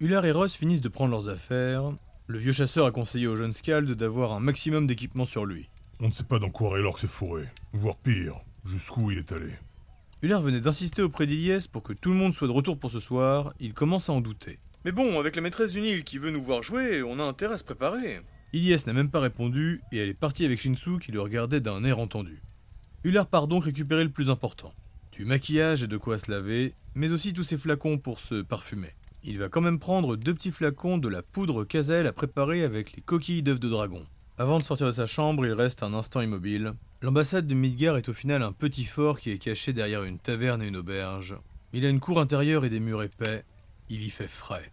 Ular et Ross finissent de prendre leurs affaires. Le vieux chasseur a conseillé au jeune Scald d'avoir un maximum d'équipement sur lui. On ne sait pas dans quoi Raylord s'est fourré, voire pire, jusqu'où il est allé. Ular venait d'insister auprès d'Iliès pour que tout le monde soit de retour pour ce soir, il commence à en douter. Mais bon, avec la maîtresse du Nil qui veut nous voir jouer, on a intérêt à se préparer. Iliès n'a même pas répondu et elle est partie avec Shinsu qui le regardait d'un air entendu. Ular part donc récupérer le plus important. Du maquillage et de quoi se laver, mais aussi tous ses flacons pour se parfumer. Il va quand même prendre deux petits flacons de la poudre Kazel à préparer avec les coquilles d'œufs de dragon. Avant de sortir de sa chambre, il reste un instant immobile. L'ambassade de Midgar est au final un petit fort qui est caché derrière une taverne et une auberge. Il a une cour intérieure et des murs épais. Il y fait frais.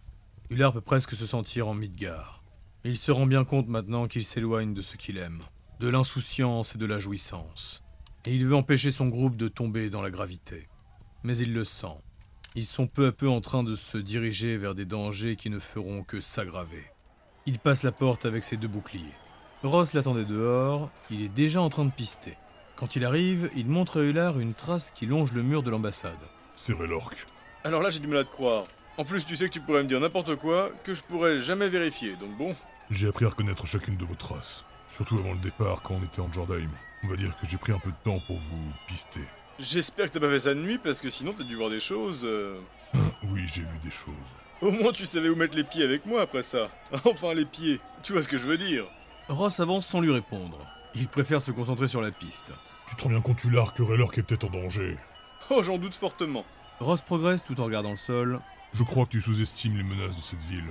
Ular peut presque se sentir en Midgar. Il se rend bien compte maintenant qu'il s'éloigne de ce qu'il aime, de l'insouciance et de la jouissance. Et il veut empêcher son groupe de tomber dans la gravité. Mais il le sent. Ils sont peu à peu en train de se diriger vers des dangers qui ne feront que s'aggraver. Il passe la porte avec ses deux boucliers. Ross l'attendait dehors, il est déjà en train de pister. Quand il arrive, il montre à Ular une trace qui longe le mur de l'ambassade. C'est Raylork. Alors là, j'ai du mal à te croire. En plus, tu sais que tu pourrais me dire n'importe quoi que je pourrais jamais vérifier, donc bon. J'ai appris à reconnaître chacune de vos traces, surtout avant le départ quand on était en Jordaim. On va dire que j'ai pris un peu de temps pour vous pister. J'espère que t'as pas fait ça de nuit parce que sinon t'as dû voir des choses. euh. Oui, j'ai vu des choses. Au moins tu savais où mettre les pieds avec moi après ça. Enfin les pieds. Tu vois ce que je veux dire. Ross avance sans lui répondre. Il préfère se concentrer sur la piste. Tu te rends bien compte, Ular, que Raylork est peut-être en danger. Oh j'en doute fortement. Ross progresse tout en regardant le sol. Je crois que tu sous-estimes les menaces de cette ville.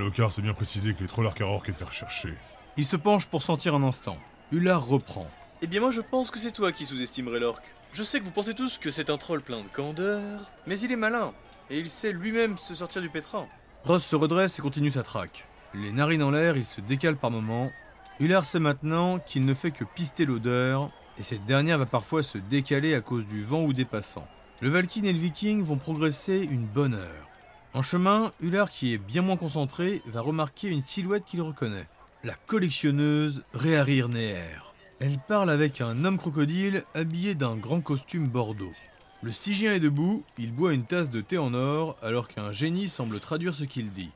Lokar s'est bien précisé que les Trollarkarork étaient recherchés. Il se penche pour sentir un instant. Ular reprend. Eh bien moi je pense que c'est toi qui sous-estimerais l'orque. Je sais que vous pensez tous que c'est un troll plein de candeur, mais il est malin. Et il sait lui-même se sortir du pétrin. Ross se redresse et continue sa traque. Les narines en l'air, il se décale par moments. Ular sait maintenant qu'il ne fait que pister l'odeur, et cette dernière va parfois se décaler à cause du vent ou des passants. Le Valkyne et le Viking vont progresser une bonne heure. En chemin, Ular, qui est bien moins concentré, va remarquer une silhouette qu'il reconnaît. La collectionneuse Réarir Neher. Elle parle avec un homme crocodile habillé d'un grand costume bordeaux. Le Stygien est debout, il boit une tasse de thé en or alors qu'un génie semble traduire ce qu'il dit.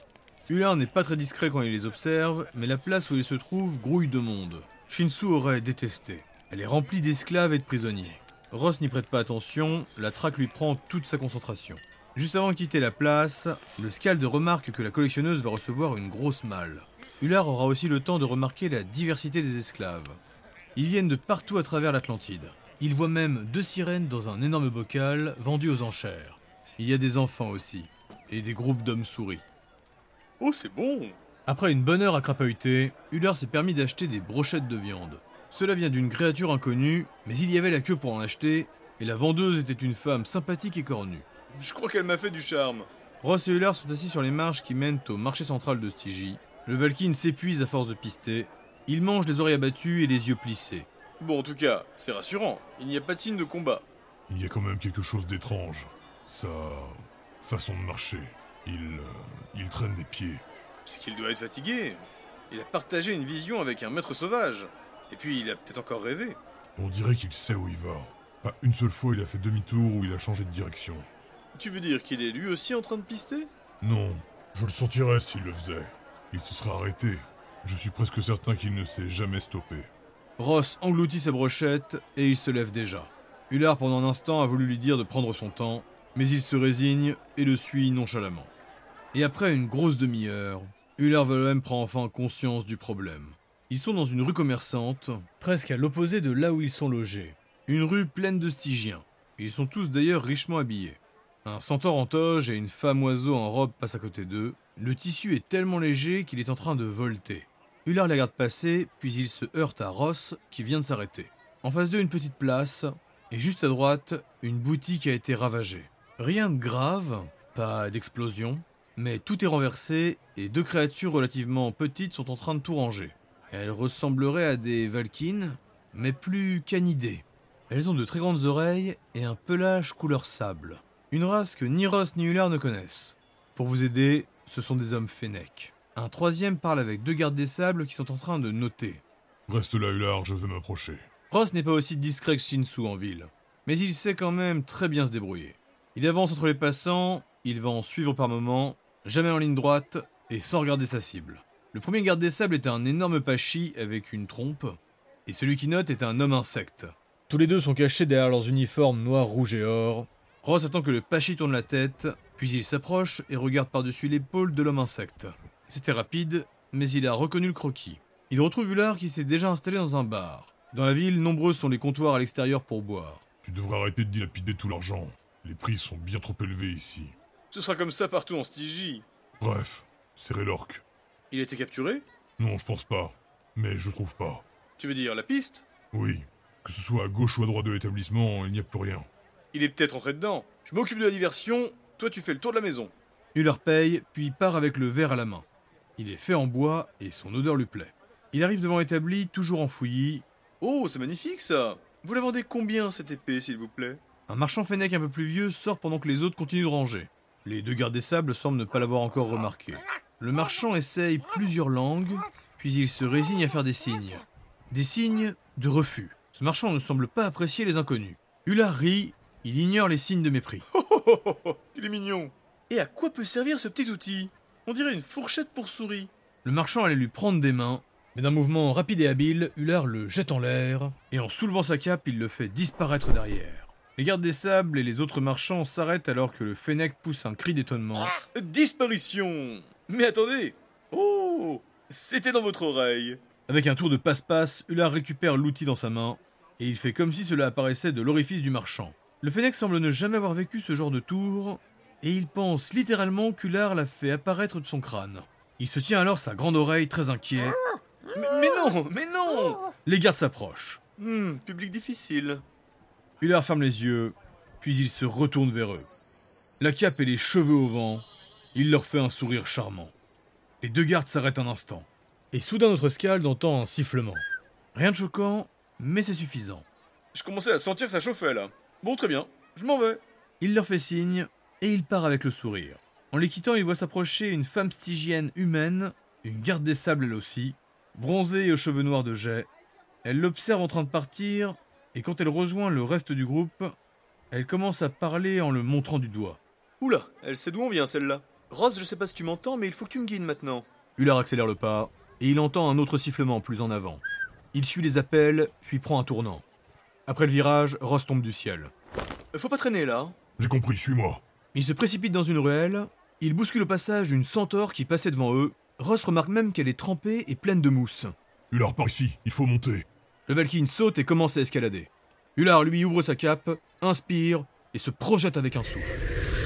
Ular n'est pas très discret quand il les observe, mais la place où il se trouve grouille de monde. Shinsu aurait détesté. Elle est remplie d'esclaves et de prisonniers. Ross n'y prête pas attention, la traque lui prend toute sa concentration. Juste avant de quitter la place, le Scald remarque que la collectionneuse va recevoir une grosse malle. Ular aura aussi le temps de remarquer la diversité des esclaves. Ils viennent de partout à travers l'Atlantide. Il voit même deux sirènes dans un énorme bocal vendu aux enchères. Il y a des enfants aussi, et des groupes d'hommes souris. Oh c'est bon. Après une bonne heure à crapahuter, Uller s'est permis d'acheter des brochettes de viande. Cela vient d'une créature inconnue, mais il y avait la queue pour en acheter, et la vendeuse était une femme sympathique et cornue. Je crois qu'elle m'a fait du charme. Ross et Uller sont assis sur les marches qui mènent au marché central de Stygie. Le Valkyne s'épuise à force de pister. Il mange les oreilles abattues et les yeux plissés. Bon en tout cas, c'est rassurant. Il n'y a pas de signe de combat. Il y a quand même quelque chose d'étrange. Sa façon de marcher. Il, euh, il traîne des pieds. C'est qu'il doit être fatigué. Il a partagé une vision avec un maître sauvage. Et puis il a peut-être encore rêvé. On dirait qu'il sait où il va. Pas une seule fois il a fait demi-tour ou il a changé de direction. Tu veux dire qu'il est lui aussi en train de pister? Non, je le sentirais s'il le faisait. Il se serait arrêté. Je suis presque certain qu'il ne s'est jamais stoppé. Ross engloutit sa brochette et il se lève déjà. Ullard pendant un instant a voulu lui dire de prendre son temps, mais il se résigne et le suit nonchalamment. Et après une grosse demi-heure, Ullard Valheim prend enfin conscience du problème. Ils sont dans une rue commerçante, presque à l'opposé de là où ils sont logés. Une rue pleine de Stygiens. Ils sont tous d'ailleurs richement habillés. Un centaure en toge et une femme oiseau en robe passent à côté d'eux. Le tissu est tellement léger qu'il est en train de volter. Ullard la garde passer, puis il se heurte à Ross qui vient de s'arrêter. En face d'eux, une petite place, et juste à droite, une boutique a été ravagée. Rien de grave, pas d'explosion, mais tout est renversé et deux créatures relativement petites sont en train de tout ranger. Elles ressembleraient à des Valkynes, mais plus canidées. Elles ont de très grandes oreilles et un pelage couleur sable. Une race que ni Ross ni Ullard ne connaissent. Pour vous aider, ce sont des hommes fennecs. Un troisième parle avec deux gardes des sables qui sont en train de noter. Reste là, Ular, je vais m'approcher. Ross n'est pas aussi discret que Shinsu en ville, mais il sait quand même très bien se débrouiller. Il avance entre les passants, il va en suivre par moments, jamais en ligne droite et sans regarder sa cible. Le premier garde des sables est un énorme pachy avec une trompe, et celui qui note est un homme insecte. Tous les deux sont cachés derrière leurs uniformes noir, rouge et or. Ross attend que le pachy tourne la tête, puis il s'approche et regarde par-dessus l'épaule de l'homme insecte. C'était rapide, mais il a reconnu le croquis. Il retrouve Ular qui s'est déjà installé dans un bar. Dans la ville, nombreux sont les comptoirs à l'extérieur pour boire. Tu devrais arrêter de dilapider tout l'argent. Les prix sont bien trop élevés ici. Ce sera comme ça partout en Stygie. Bref, c'est Raylork. Il a été capturé? Non, je pense pas. Mais je trouve pas. Tu veux dire la piste? Oui. Que ce soit à gauche ou à droite de l'établissement, il n'y a plus rien. Il est peut-être entré dedans. Je m'occupe de la diversion, toi tu fais le tour de la maison. Uller paye, puis part avec le verre à la main. Il est fait en bois et son odeur lui plaît. Il arrive devant l'établi, toujours en fouillis. Oh, c'est magnifique ça Vous la vendez combien cette épée, s'il vous plaît Un marchand fennec un peu plus vieux sort pendant que les autres continuent de ranger. Les deux gardes des sables semblent ne pas l'avoir encore remarqué. Le marchand essaye plusieurs langues, puis il se résigne à faire des signes. Des signes de refus. Ce marchand ne semble pas apprécier les inconnus. Ular rit, il ignore les signes de mépris. Oh oh oh oh Il est mignon Et à quoi peut servir ce petit outil On dirait une fourchette pour souris. Le marchand allait lui prendre des mains, mais d'un mouvement rapide et habile, Ular le jette en l'air, et en soulevant sa cape, il le fait disparaître derrière. Les gardes des sables et les autres marchands s'arrêtent alors que le fennec pousse un cri d'étonnement. Disparition Mais attendez Oh C'était dans votre oreille Avec un tour de passe-passe, Ular récupère l'outil dans sa main, et il fait comme si cela apparaissait de l'orifice du marchand. Le fennec semble ne jamais avoir vécu ce genre de tour, et il pense littéralement qu'Ular l'a fait apparaître de son crâne. Il se tient alors sa grande oreille très inquiet. mais, mais non Mais non Les gardes s'approchent. Hmm, public difficile. Ular ferme les yeux, puis il se retourne vers eux. La cape et les cheveux au vent, il leur fait un sourire charmant. Les deux gardes s'arrêtent un instant. Et soudain notre scald entend un sifflement. Rien de choquant, mais c'est suffisant. Je commençais à sentir ça chauffait là. Bon, très bien. Je m'en vais. Il leur fait signe, et il part avec le sourire. En les quittant, il voit s'approcher une femme stygienne humaine, une garde des sables elle aussi, bronzée et aux cheveux noirs de jet. Elle l'observe en train de partir, et quand elle rejoint le reste du groupe, elle commence à parler en le montrant du doigt. Oula, elle sait d'où on vient celle-là. Ross, je sais pas si tu m'entends, mais il faut que tu me guides maintenant. Ular accélère le pas, et il entend un autre sifflement plus en avant. Il suit les appels, puis prend un tournant. Après le virage, Ross tombe du ciel. Euh, Faut pas traîner là. hein. J'ai compris, suis-moi. Il se précipite dans une ruelle, il bouscule au passage une centaure qui passait devant eux. Ross remarque même qu'elle est trempée et pleine de mousse. Ular, par ici, il faut monter. Le Valkyne saute et commence à escalader. Ular lui ouvre sa cape, inspire et se projette avec un souffle.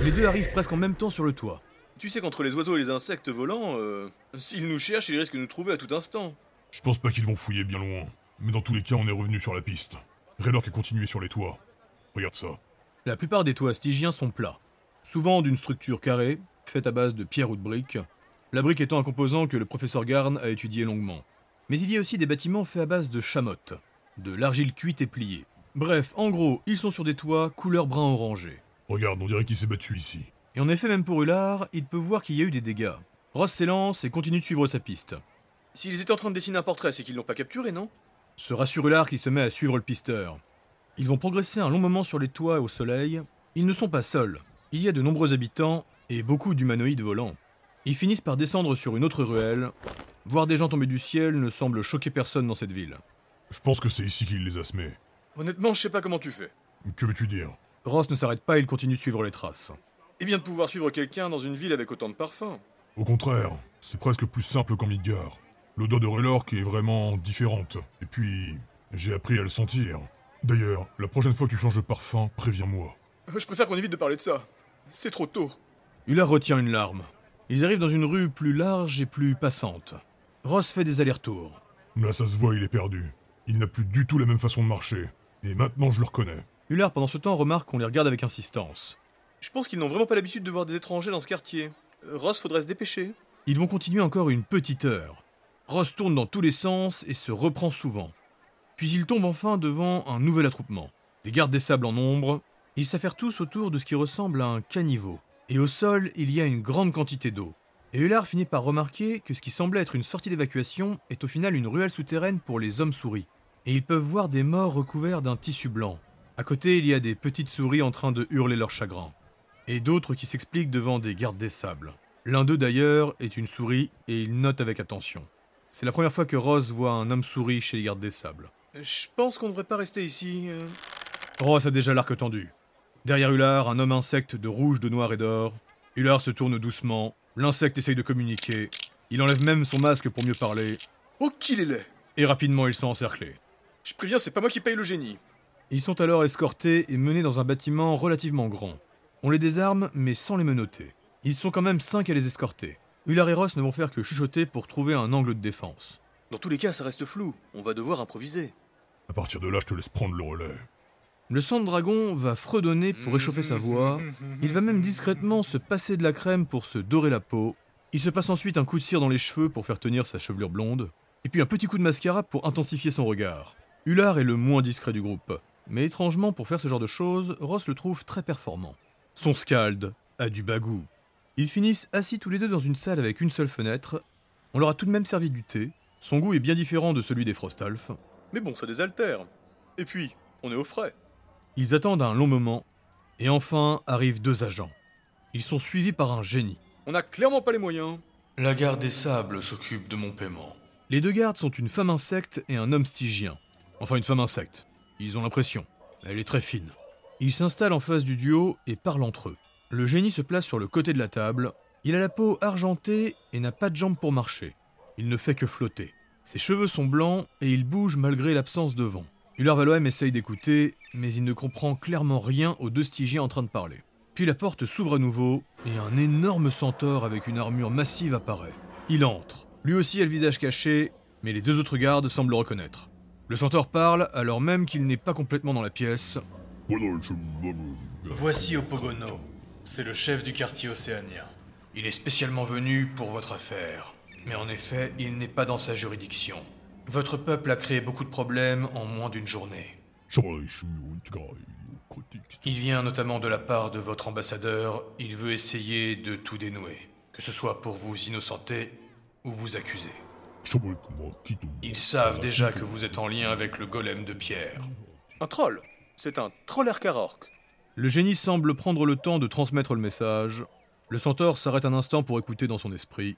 Les deux arrivent presque en même temps sur le toit. Tu sais qu'entre les oiseaux et les insectes volants, euh, s'ils nous cherchent, ils risquent de nous trouver à tout instant. Je pense pas qu'ils vont fouiller bien loin. Mais dans tous les cas, on est revenu sur la piste. Raylork a continué sur les toits. Regarde ça. La plupart des toits stygiens sont plats, souvent d'une structure carrée, faite à base de pierre ou de briques, la brique étant un composant que le professeur Garn a étudié longuement. Mais il y a aussi des bâtiments faits à base de chamotte, de l'argile cuite et pliée. Bref, en gros, ils sont sur des toits couleur brun orangé. Regarde, on dirait qu'il s'est battu ici. Et en effet, même pour Ular, il peut voir qu'il y a eu des dégâts. Ross s'élance et continue de suivre sa piste. S'ils étaient en train de dessiner un portrait, c'est qu'ils l'ont pas capturé, non? Se rassure Ular qui se met à suivre le pisteur. Ils vont progresser un long moment sur les toits et au soleil. Ils ne sont pas seuls. Il y a de nombreux habitants et beaucoup d'humanoïdes volants. Ils finissent par descendre sur une autre ruelle. Voir des gens tomber du ciel ne semble choquer personne dans cette ville. Je pense que c'est ici qu'il les a semés. Honnêtement, je sais pas comment tu fais. Que veux-tu dire? Ross ne s'arrête pas et il continue de suivre les traces. Et bien de pouvoir suivre quelqu'un dans une ville avec autant de parfums. Au contraire, c'est presque plus simple qu'en Midgard. L'odeur de Raylork est vraiment différente. Et puis, j'ai appris à le sentir. D'ailleurs, la prochaine fois que tu changes de parfum, préviens-moi. Je préfère qu'on évite de parler de ça. C'est trop tôt. Ular retient une larme. Ils arrivent dans une rue plus large et plus passante. Ross fait des allers-retours. Là, ça se voit, il est perdu. Il n'a plus du tout la même façon de marcher. Et maintenant, je le reconnais. Ular, pendant ce temps, remarque qu'on les regarde avec insistance. Je pense qu'ils n'ont vraiment pas l'habitude de voir des étrangers dans ce quartier. Euh, Ross, faudrait se dépêcher. Ils vont continuer encore une petite heure. Ross tourne dans tous les sens et se reprend souvent. Puis il tombe enfin devant un nouvel attroupement. Des gardes des sables en nombre. Ils s'affairent tous autour de ce qui ressemble à un caniveau. Et au sol, il y a une grande quantité d'eau. Et Ular finit par remarquer que ce qui semblait être une sortie d'évacuation est au final une ruelle souterraine pour les hommes-souris. Et ils peuvent voir des morts recouverts d'un tissu blanc. À côté, il y a des petites souris en train de hurler leur chagrin. Et d'autres qui s'expliquent devant des gardes des sables. L'un d'eux d'ailleurs est une souris et il note avec attention. C'est la première fois que Ross voit un homme souris chez les gardes des sables. Je pense qu'on ne devrait pas rester ici. euh. Ross a déjà l'arc tendu. Derrière Ular, un homme insecte de rouge, de noir et d'or. Ular se tourne doucement. L'insecte essaye de communiquer. Il enlève même son masque pour mieux parler. Oh, qu'il est laid Et rapidement, ils sont encerclés. Je préviens, c'est pas moi qui paye le génie. Ils sont alors escortés et menés dans un bâtiment relativement grand. On les désarme, mais sans les menotter. Ils sont quand même cinq à les escorter. Ular et Ross ne vont faire que chuchoter pour trouver un angle de défense. Dans tous les cas, ça reste flou. On va devoir improviser. À partir de là, je te laisse prendre le relais. Le sang de dragon va fredonner pour réchauffer sa voix. Il va même discrètement se passer de la crème pour se dorer la peau. Il se passe ensuite un coup de cire dans les cheveux pour faire tenir sa chevelure blonde. Et puis un petit coup de mascara pour intensifier son regard. Ular est le moins discret du groupe. Mais étrangement, pour faire ce genre de choses, Ross le trouve très performant. Son scald a du bagou. Ils finissent assis tous les deux dans une salle avec une seule fenêtre. On leur a tout de même servi du thé. Son goût est bien différent de celui des Frostalf. Mais bon, ça désaltère. Et puis, on est au frais. Ils attendent un long moment, et enfin arrivent deux agents. Ils sont suivis par un génie. On n'a clairement pas les moyens. La garde des sables s'occupe de mon paiement. Les deux gardes sont une femme insecte et un homme stygien. Enfin, une femme insecte. Ils ont l'impression. Elle est très fine. Ils s'installent en face du duo et parlent entre eux. Le génie se place sur le côté de la table. Il a la peau argentée et n'a pas de jambes pour marcher. Il ne fait que flotter. Ses cheveux sont blancs et il bouge malgré l'absence de vent. Valoem essaye d'écouter, mais il ne comprend clairement rien aux deux stygiens en train de parler. Puis la porte s'ouvre à nouveau et un énorme centaure avec une armure massive apparaît. Il entre. Lui aussi a le visage caché, mais les deux autres gardes semblent le reconnaître. Le centaure parle alors même qu'il n'est pas complètement dans la pièce. Voici Opogono. C'est le chef du quartier océanien. Il est spécialement venu pour votre affaire. Mais en effet, il n'est pas dans sa juridiction. Votre peuple a créé beaucoup de problèmes en moins d'une journée. Il vient notamment de la part de votre ambassadeur. Il veut essayer de tout dénouer. Que ce soit pour vous innocenter ou vous accuser. Ils savent déjà que vous êtes en lien avec le golem de pierre. Un troll. C'est un troll Erkarork. Le génie semble prendre le temps de transmettre le message. Le centaure s'arrête un instant pour écouter dans son esprit.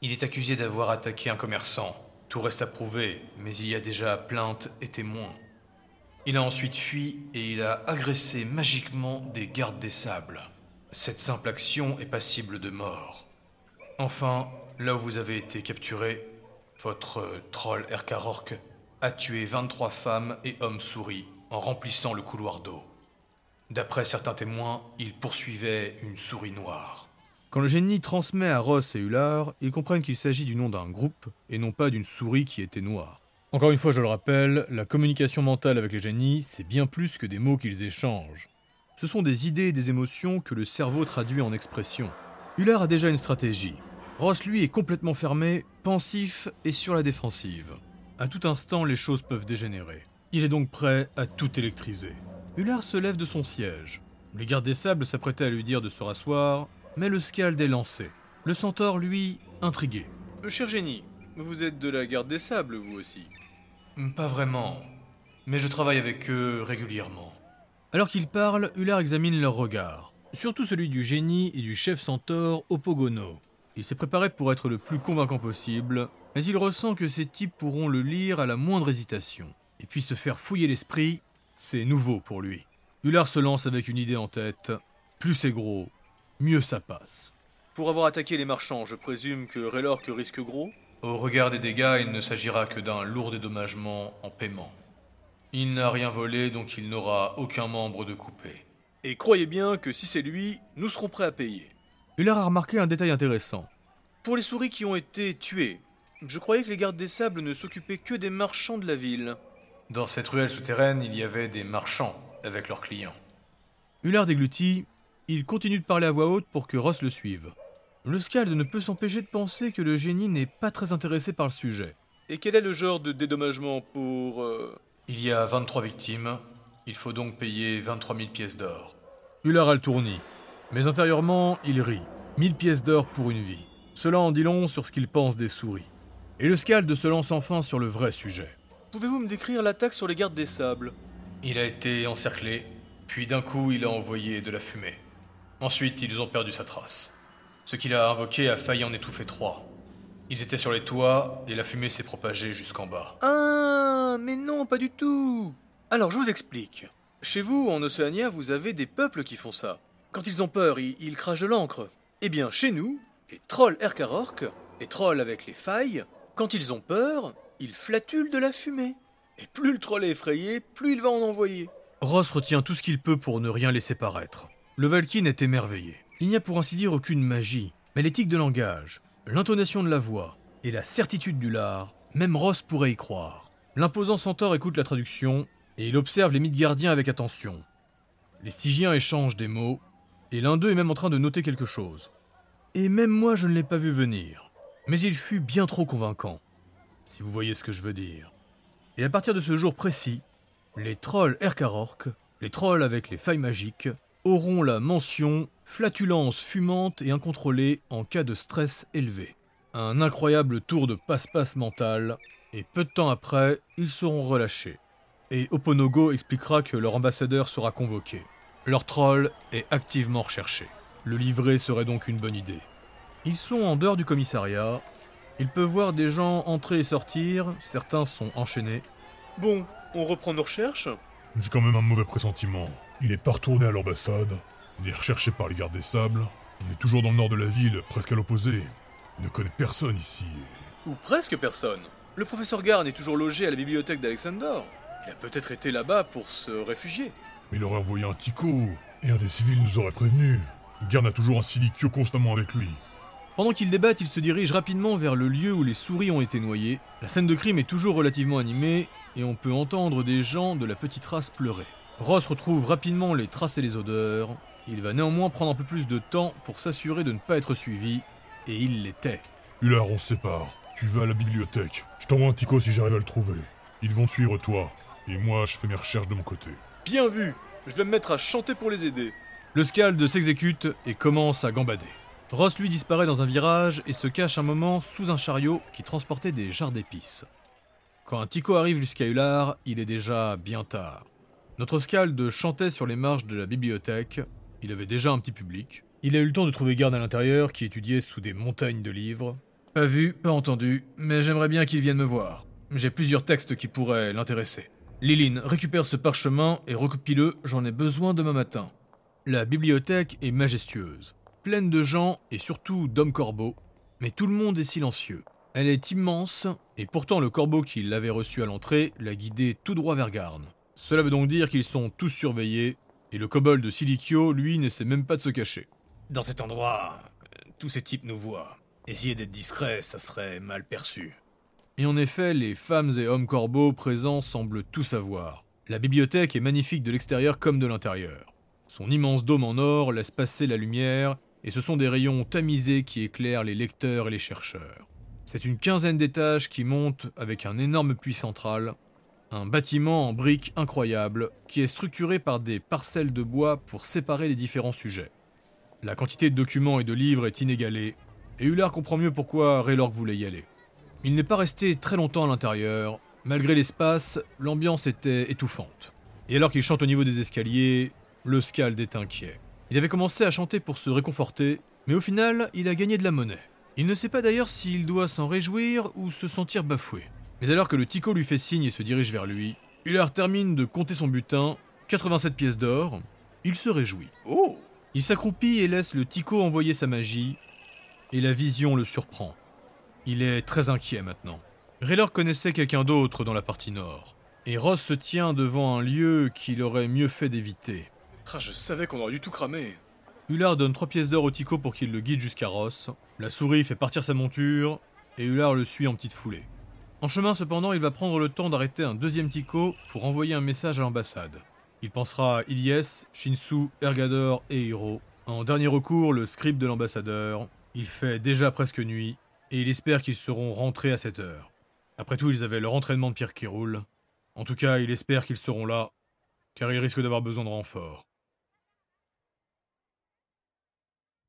Il est accusé d'avoir attaqué un commerçant. Tout reste à prouver, mais il y a déjà plainte et témoins. Il a ensuite fui et il a agressé magiquement des gardes des sables. Cette simple action est passible de mort. Enfin, là où vous avez été capturé, votre troll Erkarork a tué 23 femmes et hommes souris en remplissant le couloir d'eau. D'après certains témoins, il poursuivait une souris noire. Quand le génie transmet à Ross et Ular, ils comprennent qu'il s'agit du nom d'un groupe et non pas d'une souris qui était noire. Encore une fois, je le rappelle, la communication mentale avec les génies, c'est bien plus que des mots qu'ils échangent. Ce sont des idées et des émotions que le cerveau traduit en expressions. Ular a déjà une stratégie. Ross, lui, est complètement fermé, pensif et sur la défensive. À tout instant, les choses peuvent dégénérer. Il est donc prêt à tout électriser. Ular se lève de son siège. Les gardes des sables s'apprêtaient à lui dire de se rasseoir, mais le scald est lancé. Le centaure, lui, intrigué. Cher génie, vous êtes de la garde des sables, vous aussi. Pas vraiment, mais je travaille avec eux régulièrement. Alors qu'ils parlent, Ular examine leur regard, surtout celui du génie et du chef centaure Opogono. Il s'est préparé pour être le plus convaincant possible, mais il ressent que ces types pourront le lire à la moindre hésitation. Et puis se faire fouiller l'esprit, c'est nouveau pour lui. Ular se lance avec une idée en tête. Plus c'est gros, mieux ça passe. Pour avoir attaqué les marchands, je présume que Raylork risque gros Au regard des dégâts, il ne s'agira que d'un lourd dédommagement en paiement. Il n'a rien volé, donc il n'aura aucun membre de coupé. Et croyez bien que si c'est lui, nous serons prêts à payer. Ular a remarqué un détail intéressant. Pour les souris qui ont été tuées, je croyais que les gardes des sables ne s'occupaient que des marchands de la ville. Dans cette ruelle souterraine, il y avait des marchands avec leurs clients. Ular déglutit, il continue de parler à voix haute pour que Ross le suive. Le Scald ne peut s'empêcher de penser que le génie n'est pas très intéressé par le sujet. Et quel est le genre de dédommagement pour... euh, Il y a 23 victimes, il faut donc payer 23 000 pièces d'or. Ular a le tournis, mais intérieurement, il rit. 1000 pièces d'or pour une vie. Cela en dit long sur ce qu'il pense des souris. Et le Scald se lance enfin sur le vrai sujet. Pouvez-vous me décrire l'attaque sur les gardes des sables? Il a été encerclé, puis d'un coup il a envoyé de la fumée. Ensuite ils ont perdu sa trace. Ce qu'il a invoqué a failli en étouffer trois. Ils étaient sur les toits et la fumée s'est propagée jusqu'en bas. Ah, mais non, pas du tout. Alors, je vous explique. Chez vous, en Océania, vous avez des peuples qui font ça. Quand ils ont peur, ils, ils crachent de l'encre. Eh bien, chez nous, les trolls Erkarork, les trolls avec les failles, quand ils ont peur, ils flatulent de la fumée. Et plus le troll est effrayé, plus il va en envoyer. Ross retient tout ce qu'il peut pour ne rien laisser paraître. Le Valkyne est émerveillé. Il n'y a pour ainsi dire aucune magie, mais l'éthique de langage, l'intonation de la voix et la certitude du lard, même Ross pourrait y croire. L'imposant centaure écoute la traduction et il observe les mythes gardiens avec attention. Les Stygiens échangent des mots et l'un d'eux est même en train de noter quelque chose. Et même moi je ne l'ai pas vu venir, mais il fut bien trop convaincant, si vous voyez ce que je veux dire. Et à partir de ce jour précis, les trolls Erkarork, les trolls avec les failles magiques, auront la mention flatulence fumante et incontrôlée en cas de stress élevé. Un incroyable tour de passe-passe mental, et peu de temps après, ils seront relâchés. Et Oponogo expliquera que leur ambassadeur sera convoqué. Leur troll est activement recherché. Le livret serait donc une bonne idée. Ils sont en dehors du commissariat. Ils peuvent voir des gens entrer et sortir, certains sont enchaînés. Bon, on reprend nos recherches? J'ai quand même un mauvais pressentiment. Il est pas retourné à l'ambassade. Il est recherché par les gardes des sables. On est toujours dans le nord de la ville, presque à l'opposé. Il ne connaît personne ici. Ou presque personne. Le professeur Garn est toujours logé à la bibliothèque d'Alexander. Il a peut-être été là-bas pour se réfugier. Mais il aurait envoyé un Tico, et un des civils nous aurait prévenu. Garn a toujours un Silicio constamment avec lui. Pendant qu'ils débattent, ils se dirigent rapidement vers le lieu où les souris ont été noyées. La scène de crime est toujours relativement animée, et on peut entendre des gens de la petite race pleurer. Ross retrouve rapidement les traces et les odeurs. Il va néanmoins prendre un peu plus de temps pour s'assurer de ne pas être suivi, et il l'était. Ular, on se sépare. Tu vas à la bibliothèque. Je t'envoie un Tico si j'arrive à le trouver. Ils vont suivre toi, et moi je fais mes recherches de mon côté. Bien vu Je vais me mettre à chanter pour les aider. Le Scald s'exécute et commence à gambader. Ross lui disparaît dans un virage et se cache un moment sous un chariot qui transportait des jarres d'épices. Quand un Tico arrive jusqu'à Ular, il est déjà bien tard. Notre Scald chantait sur les marches de la bibliothèque, il avait déjà un petit public. Il a eu le temps de trouver garde à l'intérieur qui étudiait sous des montagnes de livres. Pas vu, pas entendu, mais j'aimerais bien qu'il vienne me voir. J'ai plusieurs textes qui pourraient l'intéresser. Liline, récupère ce parchemin et recopie-le, j'en ai besoin demain matin. La bibliothèque est majestueuse, pleine de gens et surtout d'hommes corbeaux, mais tout le monde est silencieux. Elle est immense, et pourtant le corbeau qui l'avait reçu à l'entrée l'a guidé tout droit vers Garn. Cela veut donc dire qu'ils sont tous surveillés, et le kobold de Silicio, lui, n'essaie même pas de se cacher. Dans cet endroit, tous ces types nous voient. Essayer d'être discret, ça serait mal perçu. Et en effet, les femmes et hommes corbeaux présents semblent tout savoir. La bibliothèque est magnifique de l'extérieur comme de l'intérieur. Son immense dôme en or laisse passer la lumière, et ce sont des rayons tamisés qui éclairent les lecteurs et les chercheurs. C'est une quinzaine d'étages qui montent avec un énorme puits central, un bâtiment en briques incroyable qui est structuré par des parcelles de bois pour séparer les différents sujets. La quantité de documents et de livres est inégalée, et Hullard comprend mieux pourquoi Raylork voulait y aller. Il n'est pas resté très longtemps à l'intérieur, malgré l'espace, l'ambiance était étouffante. Et alors qu'il chante au niveau des escaliers, le Scald est inquiet. Il avait commencé à chanter pour se réconforter, mais au final, il a gagné de la monnaie. Il ne sait pas d'ailleurs s'il doit s'en réjouir ou se sentir bafoué. Mais alors que le Tico lui fait signe et se dirige vers lui, Hullard termine de compter son butin, 87 pièces d'or, il se réjouit. Oh Il s'accroupit et laisse le Tico envoyer sa magie, et la vision le surprend. Il est très inquiet maintenant. Raylor connaissait quelqu'un d'autre dans la partie nord, et Ross se tient devant un lieu qu'il aurait mieux fait d'éviter. Ah, je savais qu'on aurait dû tout cramer. Hullard donne 3 pièces d'or au Tico pour qu'il le guide jusqu'à Ross. La souris fait partir sa monture, et Hullard le suit en petite foulée. En chemin cependant, il va prendre le temps d'arrêter un deuxième Tico pour envoyer un message à l'ambassade. Il pensera à Ilyes, Shinsu, Ergador et Hiro. En dernier recours, le script de l'ambassadeur. Il fait déjà presque nuit, et il espère qu'ils seront rentrés à cette heure. Après tout, ils avaient leur entraînement de pierre qui roule. En tout cas, il espère qu'ils seront là, car ils risquent d'avoir besoin de renfort.